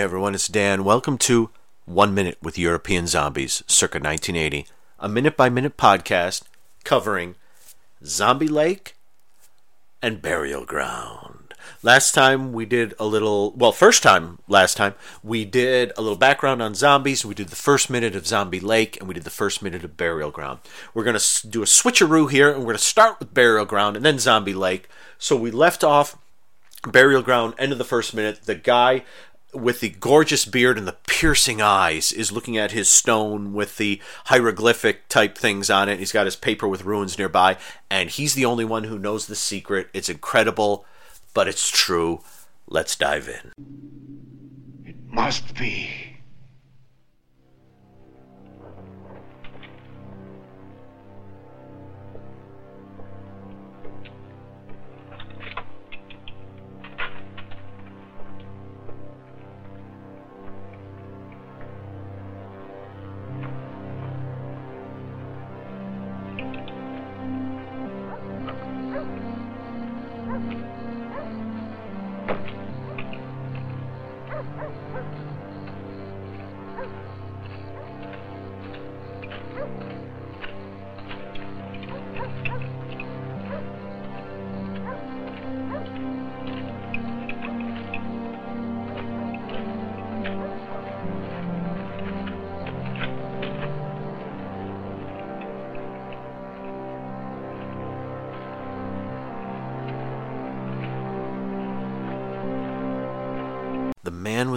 Everyone, it's Dan. Welcome to One Minute with European Zombies, circa 1980, a minute by minute podcast covering Zombie Lake and Burial Ground. Last time we did a little, well, first time last time, we did a little background on zombies. We did the first minute of Zombie Lake and we did the first minute of Burial Ground. We're going to do a switcheroo here and we're going to start with Burial Ground and then Zombie Lake. So we left off Burial Ground, end of the first minute. The guy with the gorgeous beard and the piercing eyes is looking at his stone with the hieroglyphic type things on it. He's got his paper with runes nearby, and he's the only one who knows the secret. It's incredible, but it's true. Let's dive in. It must be.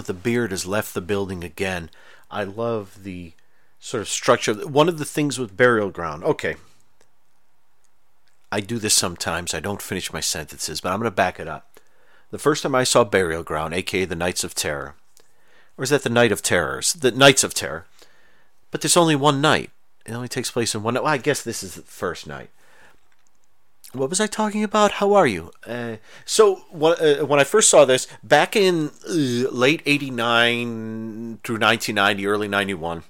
With the beard has left the building again. I love the sort of structure. One of the things with Burial Ground, okay. I do this sometimes. I don't finish my sentences, but I'm going to back it up. The first time I saw Burial Ground, aka the Nights of Terror, or is that the Night of Terrors? The Nights of Terror. But there's only one night. It only takes place in one night. Well, I guess this is the first night what was I talking about? How are you? Uh, so when, uh, when I first saw this back in uh, late '89 through 1990, early '91,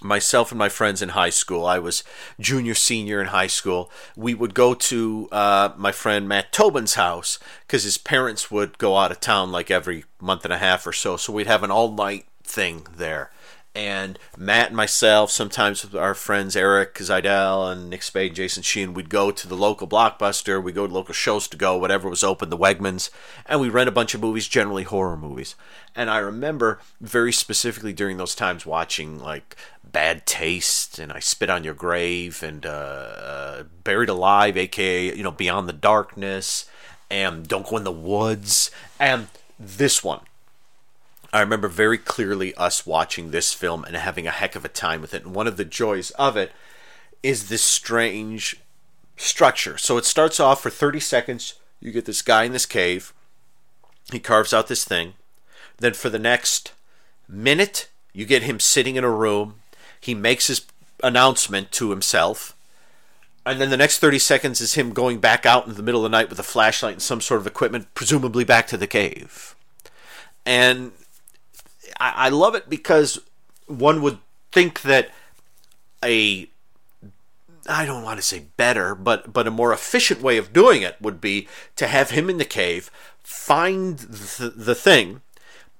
myself and my friends in high school, I was junior, senior in high school. We would go to uh, my friend Matt Tobin's house because his parents would go out of town like every month and a half or so. So we'd have an all night thing there and Matt and myself, sometimes with our friends Eric Zidell and Nick Spade and Jason Sheehan, we'd go to the local blockbuster, we'd go to local shows to go, whatever was open, the Wegmans, and we rent a bunch of movies, generally horror movies. And I remember very specifically during those times watching like Bad Taste and I Spit on Your Grave and uh, uh, Buried Alive, aka you know Beyond the Darkness, and Don't Go in the Woods, and this one I remember very clearly us watching this film and having a heck of a time with it. And one of the joys of it is this strange structure. So it starts off for 30 seconds. You get this guy in this cave. He carves out this thing. Then for the next minute, you get him sitting in a room. He makes his announcement to himself. And then the next 30 seconds is him going back out in the middle of the night with a flashlight and some sort of equipment, presumably back to the cave. And I, I love it because one would think that a I don't want to say better, but but a more efficient way of doing it would be to have him in the cave, find the, the thing,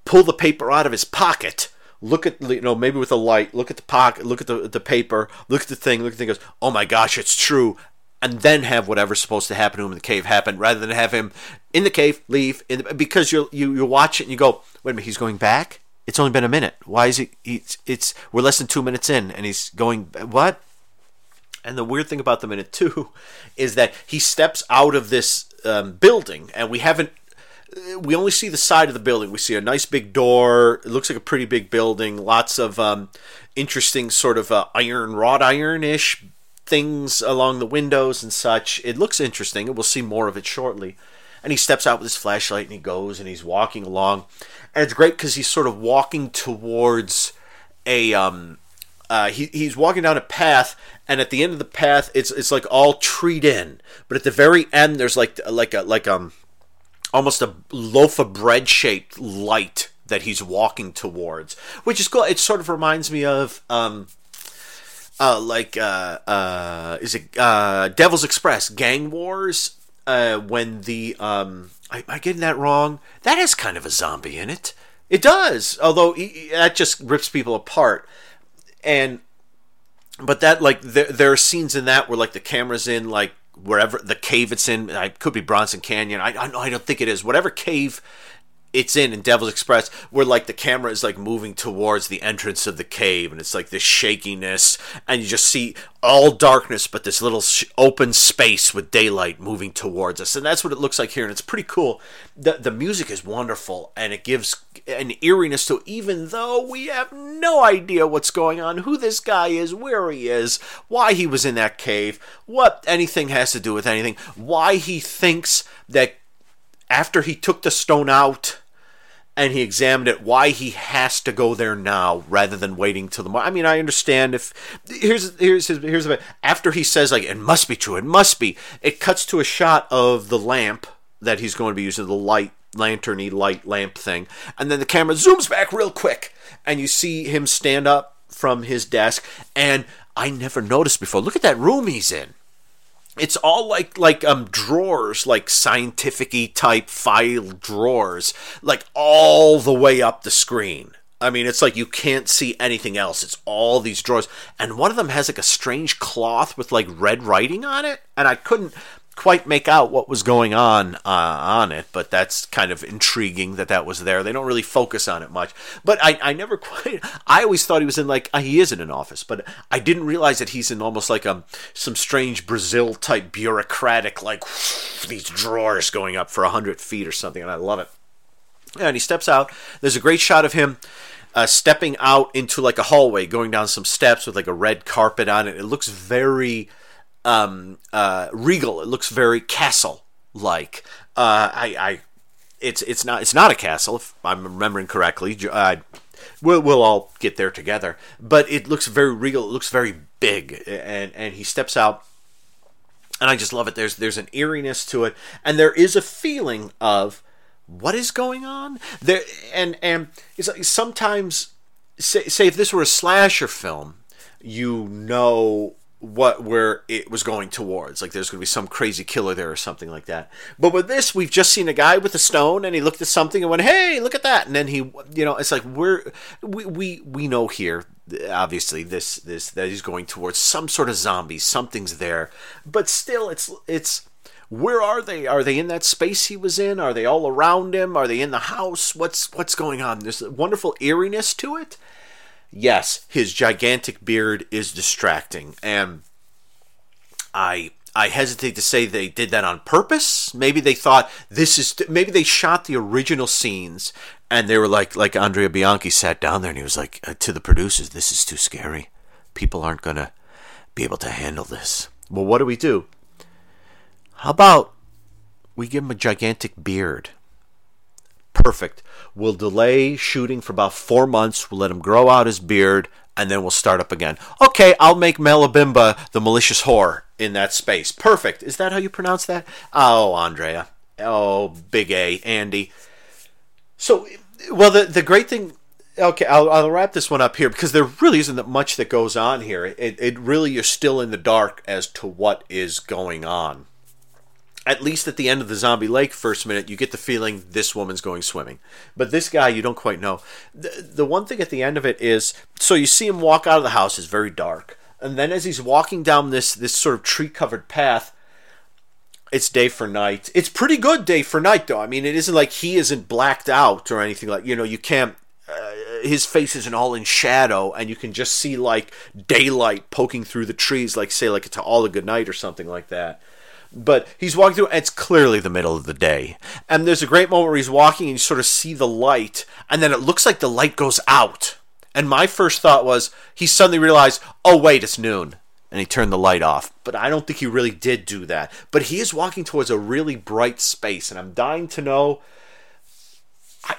pull the paper out of his pocket, look at you know maybe with a light, look at the pocket, look at the the paper, look at the thing, look at the thing, goes, oh my gosh, it's true, and then have whatever's supposed to happen to him in the cave happen, rather than have him in the cave leave in the, because you you you watch it and you go, wait a minute, he's going back it's only been a minute. Why is it? It's, it's we're less than two minutes in, and he's going what? And the weird thing about the minute two is that he steps out of this um, building, and we haven't. We only see the side of the building. We see a nice big door. It looks like a pretty big building. Lots of um, interesting sort of uh, iron, wrought iron ish things along the windows and such. It looks interesting, and we'll see more of it shortly. And he steps out with his flashlight and he goes and he's walking along and it's great because he's sort of walking towards a um, uh, he, he's walking down a path, and at the end of the path, it's it's like all treed in. But at the very end, there's like like a like um almost a loaf of bread shaped light that he's walking towards, which is cool. It sort of reminds me of um uh like uh uh is it uh Devil's Express Gang Wars uh when the um I, am I getting that wrong? That has kind of a zombie in it. It does, although he, that just rips people apart. And but that like there, there are scenes in that where like the camera's in like wherever the cave it's in. It could be Bronson Canyon. I I, I don't think it is. Whatever cave it's in in Devil's Express where like the camera is like moving towards the entrance of the cave and it's like this shakiness and you just see all darkness but this little sh- open space with daylight moving towards us and that's what it looks like here and it's pretty cool. The the music is wonderful and it gives an eeriness to even though we have no idea what's going on who this guy is where he is why he was in that cave what anything has to do with anything why he thinks that after he took the stone out and he examined it, why he has to go there now rather than waiting till the morning. I mean, I understand if here's here's his, here's the after he says like it must be true, it must be. It cuts to a shot of the lamp that he's going to be using, the light lanterny light lamp thing, and then the camera zooms back real quick, and you see him stand up from his desk, and I never noticed before. Look at that room he's in it's all like like um drawers like scientific type file drawers like all the way up the screen. I mean it's like you can't see anything else. It's all these drawers. And one of them has like a strange cloth with like red writing on it. And i couldn't quite make out what was going on uh, on it, but that's kind of intriguing that that was there. They don't really focus on it much, but I, I never quite. I always thought he was in like uh, he is in an office, but I didn't realize that he's in almost like um some strange Brazil type bureaucratic like these drawers going up for a hundred feet or something, and I love it. And he steps out. There's a great shot of him. Uh, stepping out into like a hallway, going down some steps with like a red carpet on it. It looks very um, uh, regal. It looks very castle like. Uh, I, I, it's it's not it's not a castle if I'm remembering correctly. Uh, we'll we'll all get there together. But it looks very regal. It looks very big, and and he steps out. And I just love it. There's there's an eeriness to it, and there is a feeling of what is going on there. And and it's like sometimes say say if this were a slasher film, you know what where it was going towards. Like there's going to be some crazy killer there or something like that. But with this, we've just seen a guy with a stone, and he looked at something and went, "Hey, look at that!" And then he, you know, it's like we're we we we know here. Obviously, this this that he's going towards some sort of zombies. Something's there, but still, it's it's where are they? Are they in that space he was in? Are they all around him? Are they in the house? What's what's going on? There's a wonderful eeriness to it yes, his gigantic beard is distracting, and I I hesitate to say they did that on purpose. Maybe they thought this is maybe they shot the original scenes and they were like like Andrea Bianchi sat down there and he was like uh, to the producers, "This is too scary. People aren't gonna be able to handle this." Well, what do we do? How about we give him a gigantic beard? Perfect. We'll delay shooting for about four months. We'll let him grow out his beard, and then we'll start up again. Okay, I'll make Malabimba the malicious whore in that space. Perfect. Is that how you pronounce that? Oh, Andrea. Oh, Big A, Andy. So, well, the the great thing. Okay, I'll, I'll wrap this one up here because there really isn't that much that goes on here. It, it really you're still in the dark as to what is going on at least at the end of the zombie lake first minute you get the feeling this woman's going swimming. But this guy you don't quite know. The, the one thing at the end of it is so you see him walk out of the house it's very dark. And then as he's walking down this this sort of tree covered path it's day for night. It's pretty good day for night though. I mean it isn't like he isn't blacked out or anything like you know you can't uh, his face isn't all in shadow and you can just see like daylight poking through the trees like say like it's all a good night or something like that but he's walking through, and it's clearly the middle of the day. And there's a great moment where he's walking, and you sort of see the light, and then it looks like the light goes out. And my first thought was, he suddenly realized, oh, wait, it's noon. And he turned the light off. But I don't think he really did do that. But he is walking towards a really bright space, and I'm dying to know. I,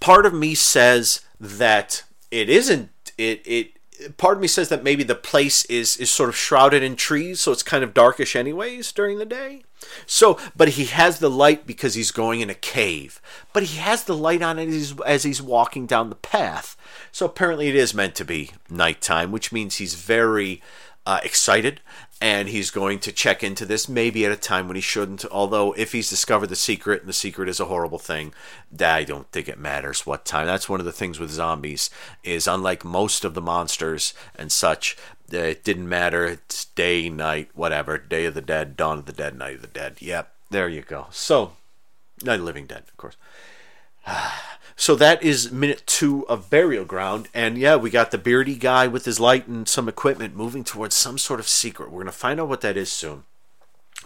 part of me says that it isn't. It it part of me says that maybe the place is is sort of shrouded in trees, so it's kind of darkish anyways during the day. So, but he has the light because he's going in a cave. But he has the light on as he's, as he's walking down the path. So apparently it is meant to be nighttime, which means he's very uh, excited and he's going to check into this maybe at a time when he shouldn't. Although, if he's discovered the secret and the secret is a horrible thing, I don't think it matters what time. That's one of the things with zombies is unlike most of the monsters and such, it didn't matter. It's day, night, whatever. Day of the dead, dawn of the dead, night of the dead. Yep, there you go. So, Night of the Living Dead, of course. So that is minute two of Burial Ground. And yeah, we got the beardy guy with his light and some equipment moving towards some sort of secret. We're going to find out what that is soon.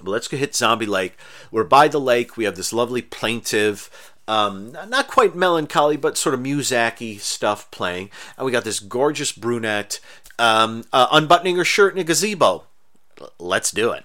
But let's go hit Zombie Lake. We're by the lake. We have this lovely plaintive, um, not quite melancholy, but sort of Muzak stuff playing. And we got this gorgeous brunette um, uh, unbuttoning her shirt in a gazebo. Let's do it.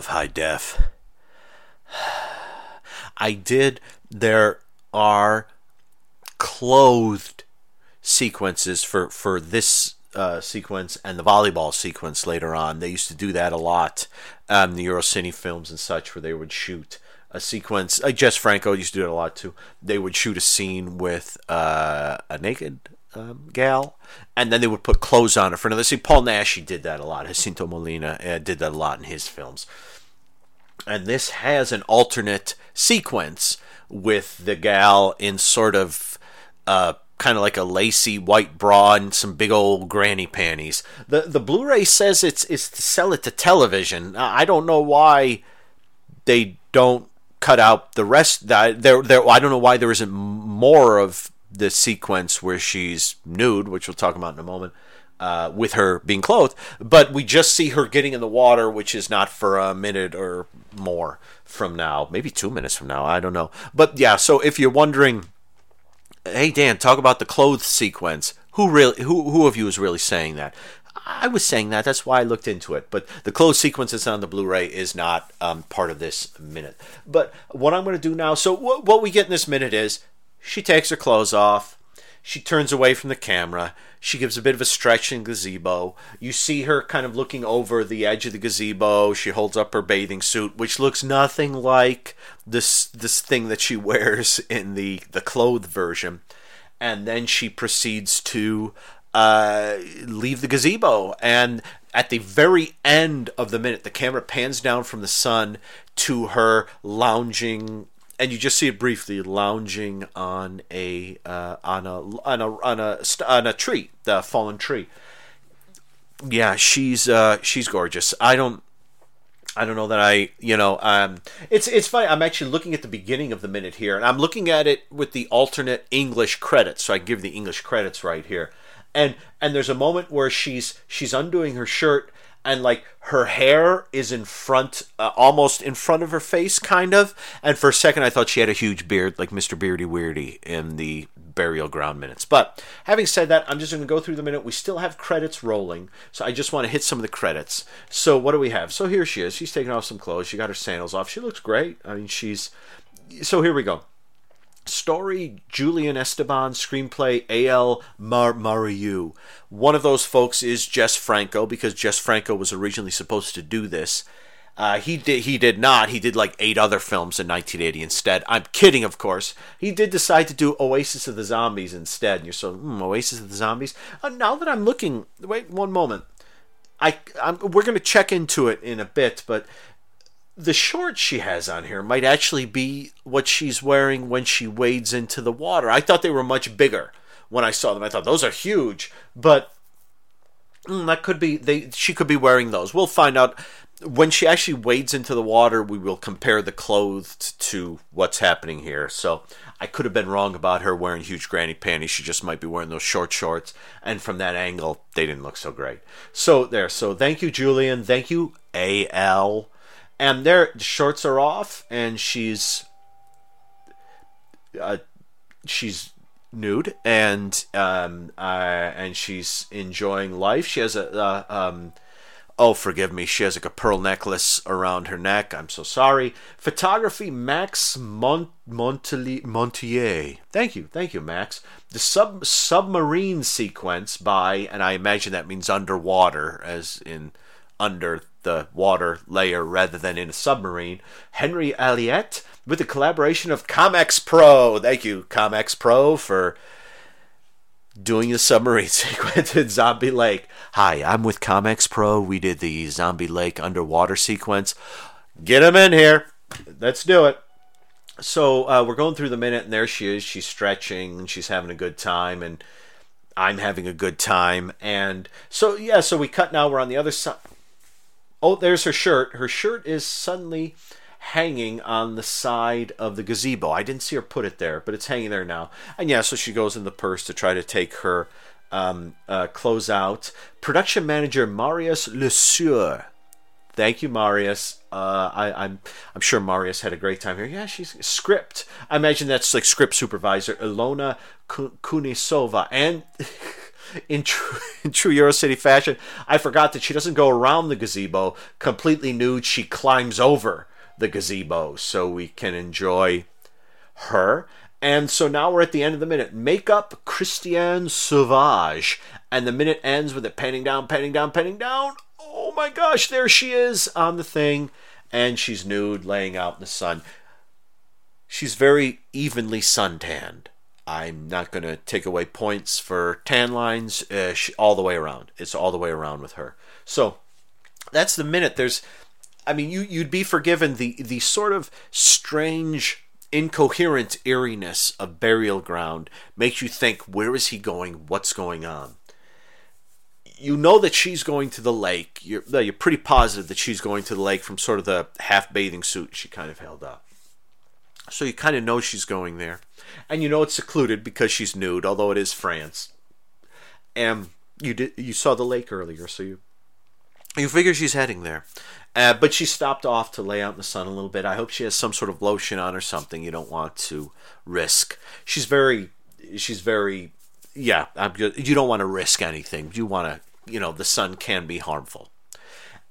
Love high def. I did. There are clothed sequences for for this uh, sequence and the volleyball sequence later on. They used to do that a lot. Um, the Eurocine films and such, where they would shoot a sequence. Uh, Jess Franco used to do it a lot too. They would shoot a scene with uh, a naked um, gal, and then they would put clothes on her for another. See, Paul Naschy he did that a lot. Jacinto Molina uh, did that a lot in his films. And this has an alternate sequence with the gal in sort of uh, kind of like a lacy white bra and some big old granny panties. The the Blu-ray says it's it's to sell it to television. I don't know why they don't cut out the rest. That there there I don't know why there isn't more of the sequence where she's nude, which we'll talk about in a moment, uh, with her being clothed. But we just see her getting in the water, which is not for a minute or more from now, maybe two minutes from now. I don't know. But yeah, so if you're wondering, hey Dan, talk about the clothes sequence. Who really? Who who of you is really saying that? I was saying that. That's why I looked into it. But the closed sequence that's on the Blu-ray is not um, part of this minute. But what I'm going to do now. So wh- what we get in this minute is she takes her clothes off. She turns away from the camera. She gives a bit of a stretch in the gazebo. You see her kind of looking over the edge of the gazebo. She holds up her bathing suit, which looks nothing like this this thing that she wears in the the clothed version. And then she proceeds to uh, leave the gazebo. And at the very end of the minute, the camera pans down from the sun to her lounging and you just see it briefly lounging on a uh, on a on a on a on a tree, the fallen tree. Yeah, she's uh, she's gorgeous. I don't I don't know that I you know um it's it's funny. I'm actually looking at the beginning of the minute here, and I'm looking at it with the alternate English credits. So I give the English credits right here, and and there's a moment where she's she's undoing her shirt and like her hair is in front, uh, almost in front of her face, kind of. And for a second, I thought she had a huge beard, like Mr. Beardy Weirdy in the burial ground minutes. But having said that, I'm just going to go through the minute. We still have credits rolling, so I just want to hit some of the credits. So what do we have? So here she is. She's taking off some clothes. She got her sandals off. She looks great. I mean, she's. So here we go. Story Julian Esteban, screenplay A.L. Mar- Mariu. One of those folks is Jess Franco because Jess Franco was originally supposed to do this. Uh, he did. He did not. He did like eight other films in 1980 instead. I'm kidding, of course. He did decide to do Oasis of the Zombies instead. And you're so hmm, Oasis of the Zombies. Uh, now that I'm looking, wait one moment. I I'm, we're going to check into it in a bit, but the shorts she has on here might actually be what she's wearing when she wades into the water. I thought they were much bigger when I saw them. I thought those are huge, but Mm, that could be they. She could be wearing those. We'll find out when she actually wades into the water. We will compare the clothes to what's happening here. So I could have been wrong about her wearing huge granny panties. She just might be wearing those short shorts. And from that angle, they didn't look so great. So there. So thank you, Julian. Thank you, Al. And their shorts are off, and she's uh, she's nude and um uh, and she's enjoying life. She has a uh, um oh forgive me, she has like a pearl necklace around her neck. I'm so sorry. Photography Max Mont- Montier. Thank you, thank you, Max. The sub submarine sequence by and I imagine that means underwater, as in under the water layer rather than in a submarine. Henry Alliette with the collaboration of Comex Pro. Thank you, Comex Pro, for doing the submarine sequence in Zombie Lake. Hi, I'm with Comex Pro. We did the Zombie Lake underwater sequence. Get him in here. Let's do it. So uh, we're going through the minute, and there she is. She's stretching, and she's having a good time, and I'm having a good time. And so, yeah, so we cut now. We're on the other side. Oh, there's her shirt. Her shirt is suddenly hanging on the side of the gazebo. I didn't see her put it there, but it's hanging there now. And yeah, so she goes in the purse to try to take her um, uh, clothes out. Production manager Marius Lesoeur. Thank you, Marius. Uh, I, am I'm, I'm sure Marius had a great time here. Yeah, she's script. I imagine that's like script supervisor Ilona Kunesova and. in true, in true Eurocine fashion, I forgot that she doesn't go around the gazebo completely nude. She climbs over the gazebo so we can enjoy her. And so now we're at the end of the minute. Makeup Christiane Sauvage. And the minute ends with it panning down, panning down, panning down. Oh my gosh, there she is on the thing. And she's nude, laying out in the sun. She's very evenly suntanned. I'm not going to take away points for tan lines uh, all the way around. It's all the way around with her. So that's the minute. There's I mean, you you'd be forgiven the the sort of strange, incoherent eeriness of Burial Ground makes you think, where is he going? What's going on? You know that she's going to the lake. You're you're pretty positive that she's going to the lake from sort of the half bathing suit she kind of held up. So you kind of know she's going there, and you know it's secluded because she's nude, although it is France. And you did you saw the lake earlier, so you you figure she's heading there. Uh, but she stopped off to lay out in the sun a little bit. I hope she has some sort of lotion on or something you don't want to risk. She's very, she's very, yeah, I'm good. you don't want to risk anything. You want to, you know, the sun can be harmful.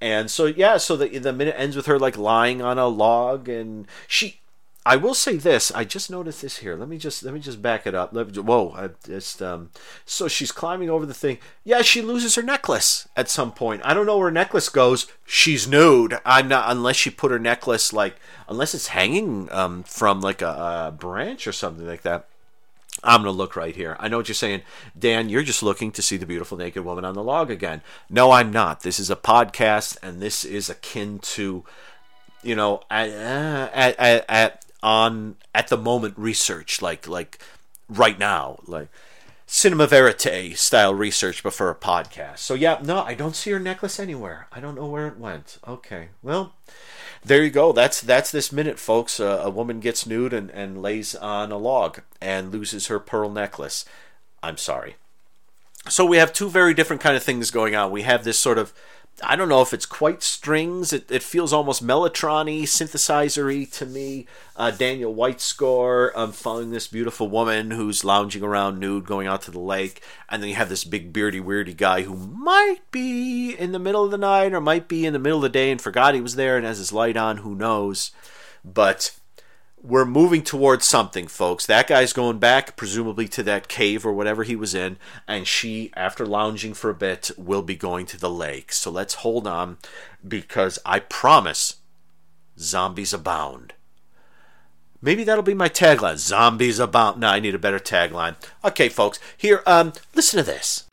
And so, yeah, so the, the minute ends with her like lying on a log and she, I will say this. I just noticed this here. Let me just let me just back it up. Me, whoa! I just um. So she's climbing over the thing. Yeah, she loses her necklace at some point. I don't know where her necklace goes. She's nude. I'm not unless she put her necklace like unless it's hanging um from like a, a branch or something like that. I'm going to look right here. I know what you're saying. Dan, you're just looking to see the beautiful naked woman on the log again. No, I'm not. This is a podcast, and this is akin to, you know, at, at, at, at on at the moment research, like like right now, like cinema verite style research before a podcast. So yeah, no, I don't see your necklace anywhere. I don't know where it went. Okay, well, there you go. That's that's this minute, folks. Uh, a woman gets nude and, and lays on a log and loses her pearl necklace. I'm sorry. So we have two very different kind of things going on. We have this sort of I don't know if it's quite strings. It, it feels almost Mellotron-y, synthesizer-y to me. Uh, Daniel White score um, following this beautiful woman who's lounging around nude going out to the lake. And then you have this big beardy weirdy guy who might be in the middle of the night or might be in the middle of the day and forgot he was there and has his light on. Who knows? But we're moving towards something, folks. That guy's going back, presumably to that cave or whatever he was in, and she, after lounging for a bit, will be going to the lake. So let's hold on because I promise zombies abound. Maybe that'll be my tagline. Zombies abound. No, I need a better tagline. Okay, folks. Here, um, listen to this.